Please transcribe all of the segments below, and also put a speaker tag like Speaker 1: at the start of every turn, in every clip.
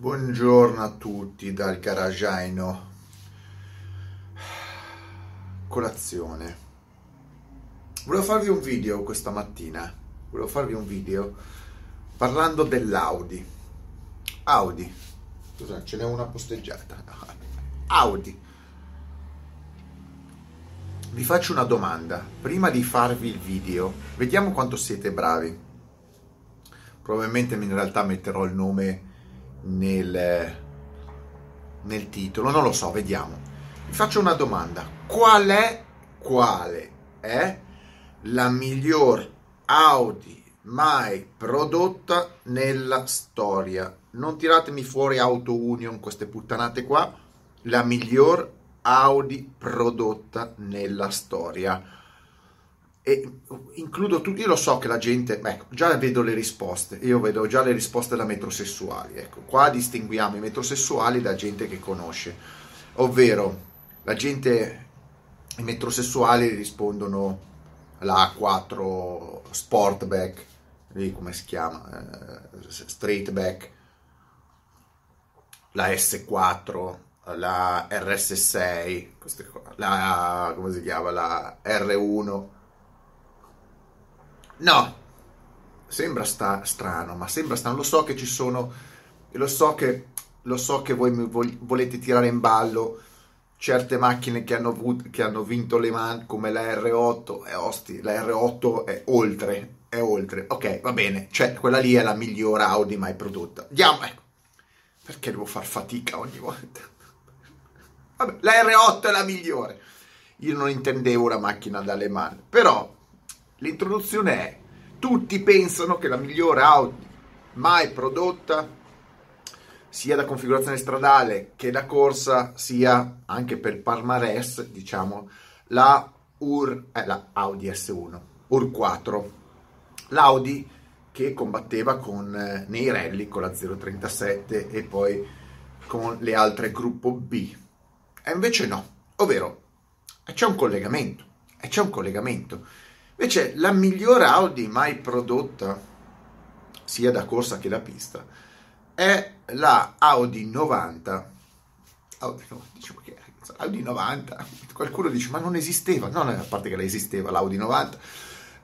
Speaker 1: Buongiorno a tutti dal garagiaino. Colazione. Volevo farvi un video questa mattina. Volevo farvi un video parlando dell'Audi. Audi. Scusa, ce n'è una posteggiata. Audi. Vi faccio una domanda. Prima di farvi il video, vediamo quanto siete bravi. Probabilmente in realtà metterò il nome nel, nel titolo, non lo so, vediamo. Vi faccio una domanda. Qual è, quale è la miglior Audi mai prodotta nella storia? Non tiratemi fuori Auto Union, queste puttanate qua. La miglior Audi prodotta nella storia e includo tutti, io lo so che la gente, ecco, già vedo le risposte, io vedo già le risposte da metrosessuali, ecco, qua distinguiamo i metrosessuali da gente che conosce, ovvero la gente, i metrosessuali rispondono la A4 Sportback, lì come si chiama, eh, Straightback, la S4, la RS6, la, come si chiama, la R1, No, sembra sta, strano, ma sembra strano. Lo so che ci sono, lo so che, lo so che voi volete tirare in ballo certe macchine che hanno, avuto, che hanno vinto Le Mans come la R8 e eh, osti, la R8 è oltre, è oltre. Ok, va bene, cioè quella lì è la migliore Audi mai prodotta. Andiamo, ecco. Perché devo far fatica ogni volta? Vabbè, la R8 è la migliore. Io non intendevo una macchina da Le Mans, però L'introduzione è, tutti pensano che la migliore Audi mai prodotta sia da configurazione stradale che da corsa sia anche per palmarès, diciamo, la UR, eh, la Audi S1, UR 4. L'Audi che combatteva con, eh, nei rally con la 037 e poi con le altre gruppo B. E invece no, ovvero c'è un collegamento, e c'è un collegamento Invece la migliore Audi mai prodotta, sia da corsa che da pista, è la Audi 90. Audi, no, diciamo che Audi 90. Qualcuno dice, ma non esisteva. No, a parte che la esisteva, l'Audi 90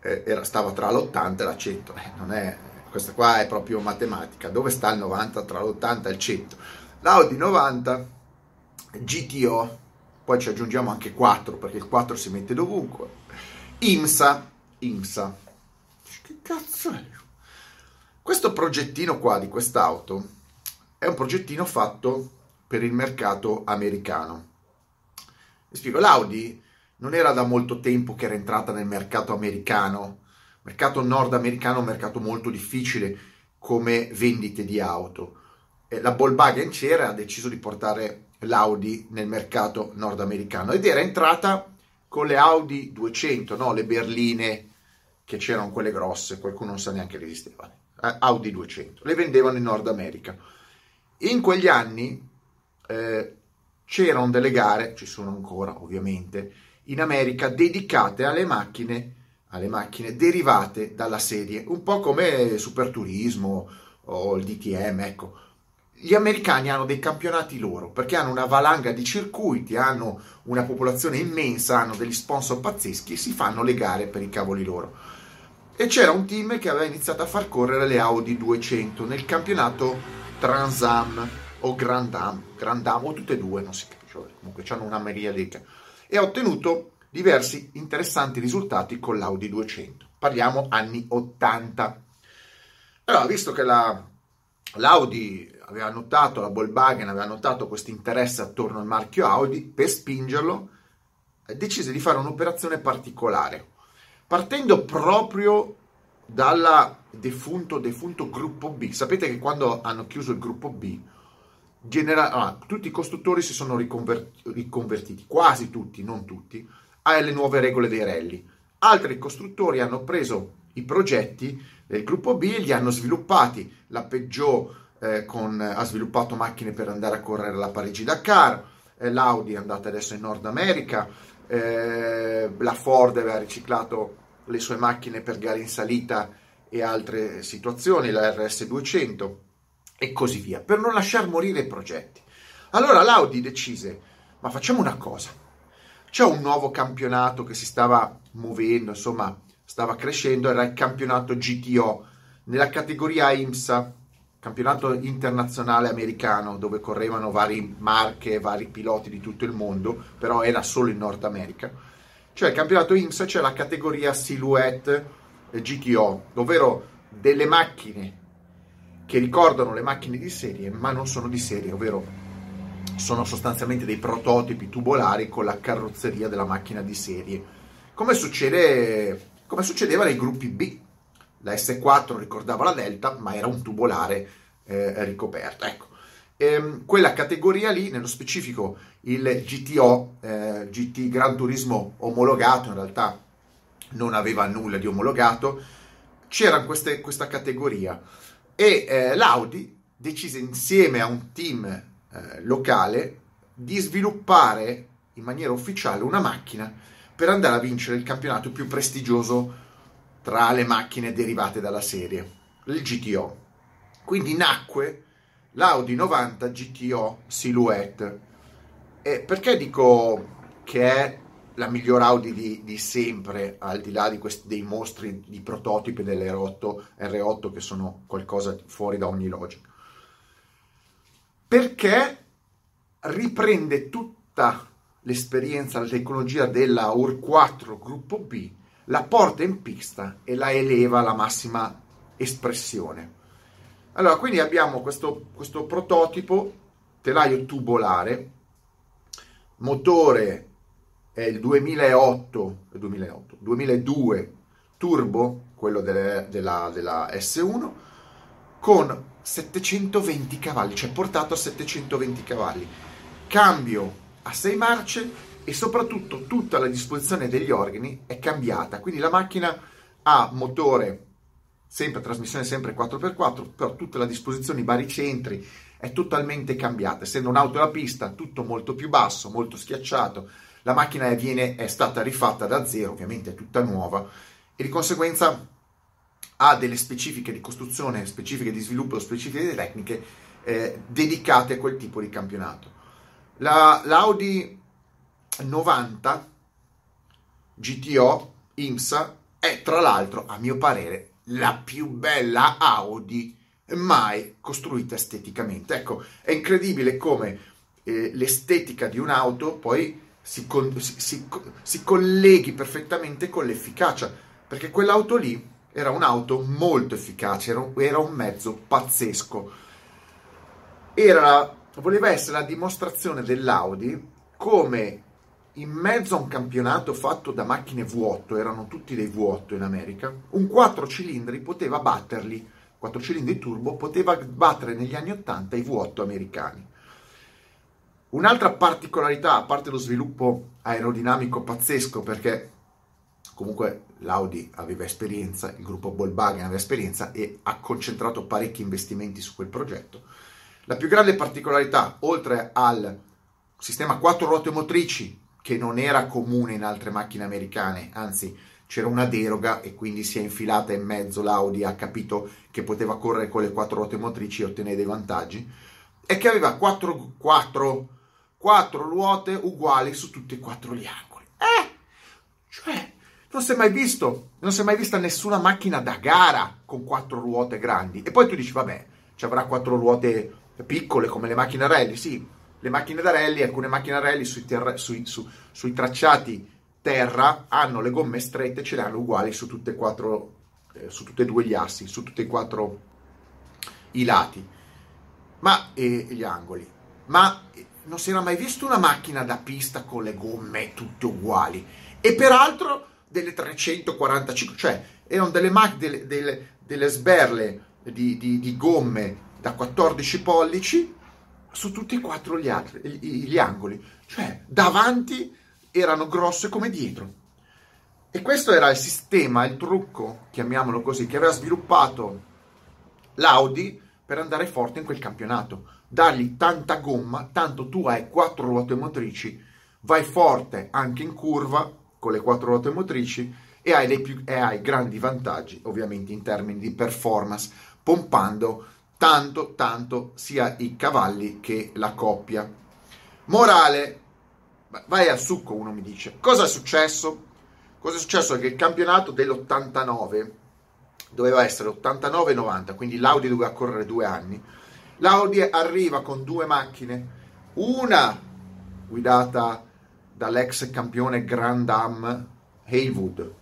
Speaker 1: eh, era, stava tra l'80 e la 100. Eh, non è, questa qua è proprio matematica. Dove sta il 90 tra l'80 e il 100? L'Audi 90 GTO, poi ci aggiungiamo anche 4 perché il 4 si mette dovunque IMSA. IMSA. Che cazzo è? Questo progettino qua di quest'auto è un progettino fatto per il mercato americano. Vi spiego, l'Audi non era da molto tempo che era entrata nel mercato americano, mercato nordamericano, un mercato molto difficile come vendite di auto. La Volkswagen c'era ha deciso di portare l'Audi nel mercato nordamericano ed era entrata con le Audi 200, no? le berline che c'erano quelle grosse, qualcuno non sa neanche che esistevano, eh, Audi 200, le vendevano in Nord America. In quegli anni eh, c'erano delle gare, ci sono ancora ovviamente, in America dedicate alle macchine, alle macchine derivate dalla serie, un po' come Superturismo o il DTM, ecco gli americani hanno dei campionati loro perché hanno una valanga di circuiti, hanno una popolazione immensa, hanno degli sponsor pazzeschi e si fanno le gare per i cavoli loro. E c'era un team che aveva iniziato a far correre le Audi 200 nel campionato Transam o Grand Am, Grand Am o tutte e due, non si capisce, comunque hanno una miriadica e ha ottenuto diversi interessanti risultati con l'Audi 200. Parliamo anni 80. Allora, visto che la, l'Audi aveva notato, la Volkswagen aveva notato questo interesse attorno al marchio Audi, per spingerlo decise di fare un'operazione particolare, partendo proprio dalla defunto, defunto gruppo B. Sapete che quando hanno chiuso il gruppo B, genera- ah, tutti i costruttori si sono riconver- riconvertiti, quasi tutti, non tutti, alle nuove regole dei rally. Altri costruttori hanno preso i progetti del gruppo B e li hanno sviluppati. La Peugeot eh, con, ha sviluppato macchine per andare a correre la Parigi-Dakar, eh, l'Audi è andata adesso in Nord America, eh, la Ford aveva riciclato le sue macchine per gare in salita e altre situazioni, la RS200 e così via, per non lasciar morire i progetti. Allora l'Audi decise, ma facciamo una cosa, c'è un nuovo campionato che si stava muovendo, insomma, stava crescendo, era il campionato GTO, nella categoria IMSA, campionato internazionale americano, dove correvano vari marche, vari piloti di tutto il mondo, però era solo in Nord America. Cioè il campionato IMSA c'è la categoria Silhouette GTO, ovvero delle macchine che ricordano le macchine di serie, ma non sono di serie, ovvero sono sostanzialmente dei prototipi tubolari con la carrozzeria della macchina di serie, come, succede, come succedeva nei gruppi B. La S4 ricordava la Delta, ma era un tubolare eh, ricoperto. Ecco, ehm, quella categoria lì, nello specifico il GTO, eh, GT Gran Turismo omologato, in realtà non aveva nulla di omologato, c'era queste, questa categoria e eh, l'Audi decise insieme a un team eh, locale di sviluppare in maniera ufficiale una macchina per andare a vincere il campionato più prestigioso tra le macchine derivate dalla serie, il GTO. Quindi nacque l'Audi 90 GTO Silhouette. E perché dico che è la miglior Audi di, di, sempre, al di là di questi, dei mostri di prototipi dell'R8 R8 che sono qualcosa fuori da ogni logica. Perché riprende tutta l'esperienza, la tecnologia della UR 4 gruppo B, la porta in pista e la eleva alla massima espressione. Allora, quindi abbiamo questo, questo prototipo, telaio tubolare, motore è il 2008, 2008 2002 turbo, quello delle, della, della S1, con 720 cavalli, cioè portato a 720 cavalli, cambio a 6 marce e soprattutto tutta la disposizione degli organi è cambiata, quindi la macchina ha motore sempre trasmissione sempre 4x4, però tutta la disposizione, i baricentri è totalmente cambiata, essendo un'auto da pista, tutto molto più basso, molto schiacciato, la macchina è, viene, è stata rifatta da zero, ovviamente è tutta nuova, e di conseguenza ha delle specifiche di costruzione, specifiche di sviluppo, specifiche di tecniche eh, dedicate a quel tipo di campionato. La, L'Audi 90 GTO IMSA è tra l'altro, a mio parere, la più bella Audi mai costruita esteticamente. Ecco, è incredibile come eh, l'estetica di un'auto poi si, con, si, si, si colleghi perfettamente con l'efficacia, perché quell'auto lì era un'auto molto efficace, era, era un mezzo pazzesco. Era, voleva essere la dimostrazione dell'Audi come in mezzo a un campionato fatto da macchine V8, erano tutti dei V8 in America, un 4 cilindri poteva batterli, 4 cilindri turbo, poteva battere negli anni 80 i V8 americani. Un'altra particolarità, a parte lo sviluppo aerodinamico pazzesco, perché comunque l'Audi aveva esperienza, il gruppo Volkswagen aveva esperienza e ha concentrato parecchi investimenti su quel progetto. La più grande particolarità, oltre al sistema quattro ruote motrici, che non era comune in altre macchine americane, anzi c'era una deroga e quindi si è infilata in mezzo l'Audi, ha capito che poteva correre con le quattro ruote motrici e ottenere dei vantaggi, è che aveva quattro, quattro quattro ruote uguali su tutti e quattro gli angoli. Eh, cioè, non si è mai visto, non si è mai vista nessuna macchina da gara con quattro ruote grandi. E poi tu dici, vabbè, ci avrà quattro ruote piccole come le macchine rally. Sì, le macchine da rally, alcune macchine rally sui, terra, sui, su, sui tracciati terra hanno le gomme strette, ce le hanno uguali su tutte e quattro, eh, su tutti e due gli assi, su tutti e quattro i lati, ma e gli angoli. Ma non si era mai visto una macchina da pista con le gomme tutte uguali e peraltro delle 345, cioè erano delle, mac- delle, delle, delle sberle di, di, di, gomme da 14 pollici su tutti e quattro gli, altri, gli, angoli, cioè davanti erano grosse come dietro. E questo era il sistema, il trucco, chiamiamolo così, che aveva sviluppato l'Audi per andare forte in quel campionato dargli tanta gomma, tanto tu hai quattro ruote motrici, vai forte anche in curva con le quattro ruote motrici e hai, più, e hai grandi vantaggi ovviamente in termini di performance, pompando tanto, tanto sia i cavalli che la coppia. Morale, vai al succo, uno mi dice. Cosa è successo? Cosa è successo? Che il campionato dell'89 doveva essere 89-90, quindi l'Audi doveva correre due anni. L'Audi arriva con due macchine, una guidata dall'ex campione Grand Am Haywood,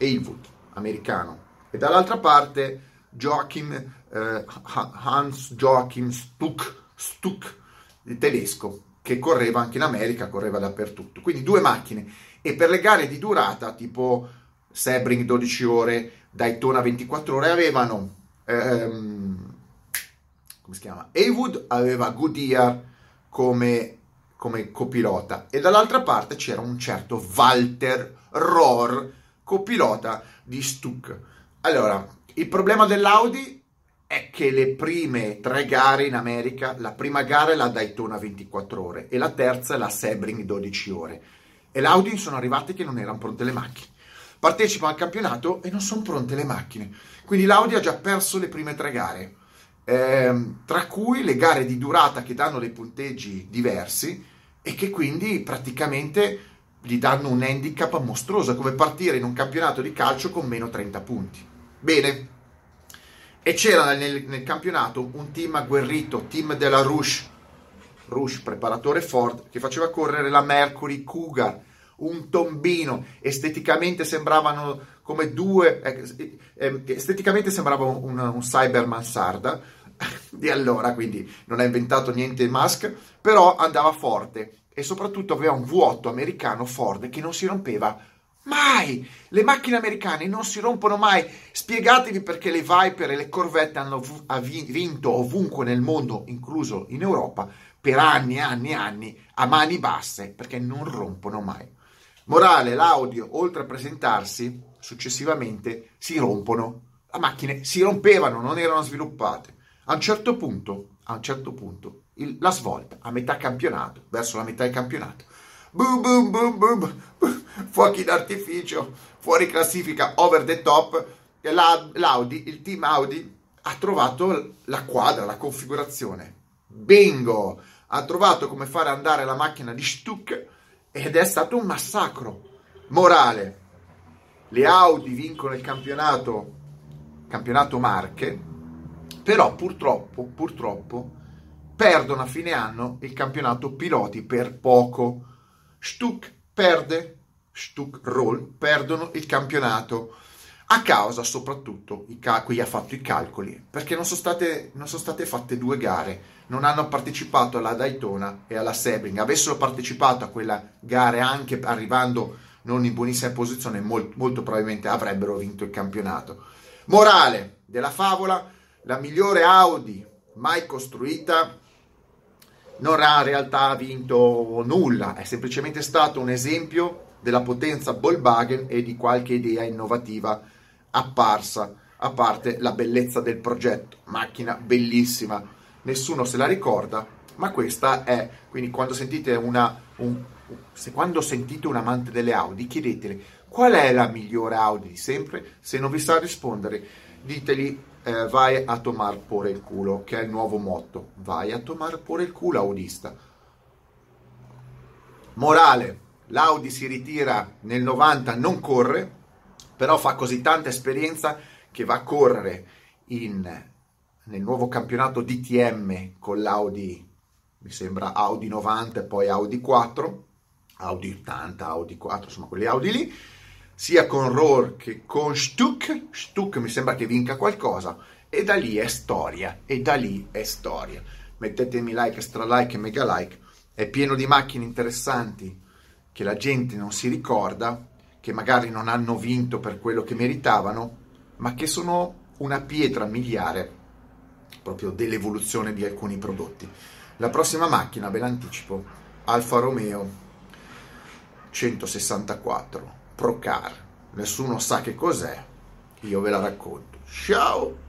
Speaker 1: Haywood americano, e dall'altra parte Joachim, eh, Hans Joachim Stuck, Stuck, tedesco, che correva anche in America, correva dappertutto. Quindi due macchine. E per le gare di durata, tipo Sebring 12 ore, Daytona 24 ore, avevano... Ehm, come si chiama? Haywood aveva Goodyear come, come copilota e dall'altra parte c'era un certo Walter Rohr, copilota di Stuck. Allora, il problema dell'Audi è che le prime tre gare in America, la prima gara è la Daytona 24 ore e la terza è la Sebring 12 ore. E l'Audi sono arrivate che non erano pronte le macchine. Partecipano al campionato e non sono pronte le macchine. Quindi l'Audi ha già perso le prime tre gare, ehm, tra cui le gare di durata che danno dei punteggi diversi e che quindi praticamente gli danno un handicap mostruoso, come partire in un campionato di calcio con meno 30 punti. Bene. E c'era nel, nel campionato un team agguerrito, team della Rouge, Rouge preparatore Ford, che faceva correre la Mercury Cougar, un tombino, esteticamente sembravano come due, eh, eh, esteticamente sembrava un, un Cyberman sarda di allora, quindi non ha inventato niente Musk, però andava forte. E soprattutto aveva un vuoto americano Ford che non si rompeva Mai! Le macchine americane non si rompono mai. Spiegatevi perché le Viper e le Corvette hanno vinto ovunque nel mondo, incluso in Europa, per anni e anni e anni a mani basse, perché non rompono mai. Morale, l'audio, oltre a presentarsi, successivamente si rompono. Le macchine si rompevano, non erano sviluppate. A un certo punto, a un certo punto, il, la svolta a metà campionato, verso la metà del campionato, boom, boom, boom, boom, fuochi d'artificio, fuori classifica, over the top. La, L'Audi, il team Audi, ha trovato la quadra, la configurazione. Bingo! Ha trovato come fare andare la macchina di Stuck ed è stato un massacro. Morale. Le Audi vincono il campionato, campionato Marche, però purtroppo, purtroppo perdono a fine anno il campionato piloti per poco. Stuck perde Stuck Roll perdono il campionato. A causa soprattutto, i cal- qui ha fatto i calcoli, perché non sono, state, non sono state fatte due gare, non hanno partecipato alla Daytona e alla Sebring, avessero partecipato a quella gara anche arrivando non in buonissima posizione, molt, molto probabilmente avrebbero vinto il campionato. Morale della favola, la migliore Audi mai costruita non ha in realtà vinto nulla, è semplicemente stato un esempio della potenza Volkswagen e di qualche idea innovativa apparsa, a parte la bellezza del progetto. Macchina bellissima, nessuno se la ricorda, ma questa è, quindi quando sentite una, un, se quando sentite un amante delle Audi, chiedetele qual è la migliore Audi di sempre, se non vi sa rispondere, diteli eh, vai a tomar pure il culo, che è il nuovo motto, vai a tomar pure il culo audista. Morale, l'Audi si ritira nel 90, non corre, però fa così tanta esperienza che va a correre in, nel nuovo campionato DTM con l'Audi, mi sembra Audi 90 e poi Audi 4, Audi 80, Audi 4, insomma quelli Audi lì, sia con Rohr che con Stuck, Stuck mi sembra che vinca qualcosa, e da lì è storia, e da lì è storia. Mettetemi like, stra like e mega like, è pieno di macchine interessanti, che la gente non si ricorda, che magari non hanno vinto per quello che meritavano, ma che sono una pietra miliare proprio dell'evoluzione di alcuni prodotti. La prossima macchina, ve l'anticipo, Alfa Romeo 164 Procar. Nessuno sa che cos'è, io ve la racconto. Ciao!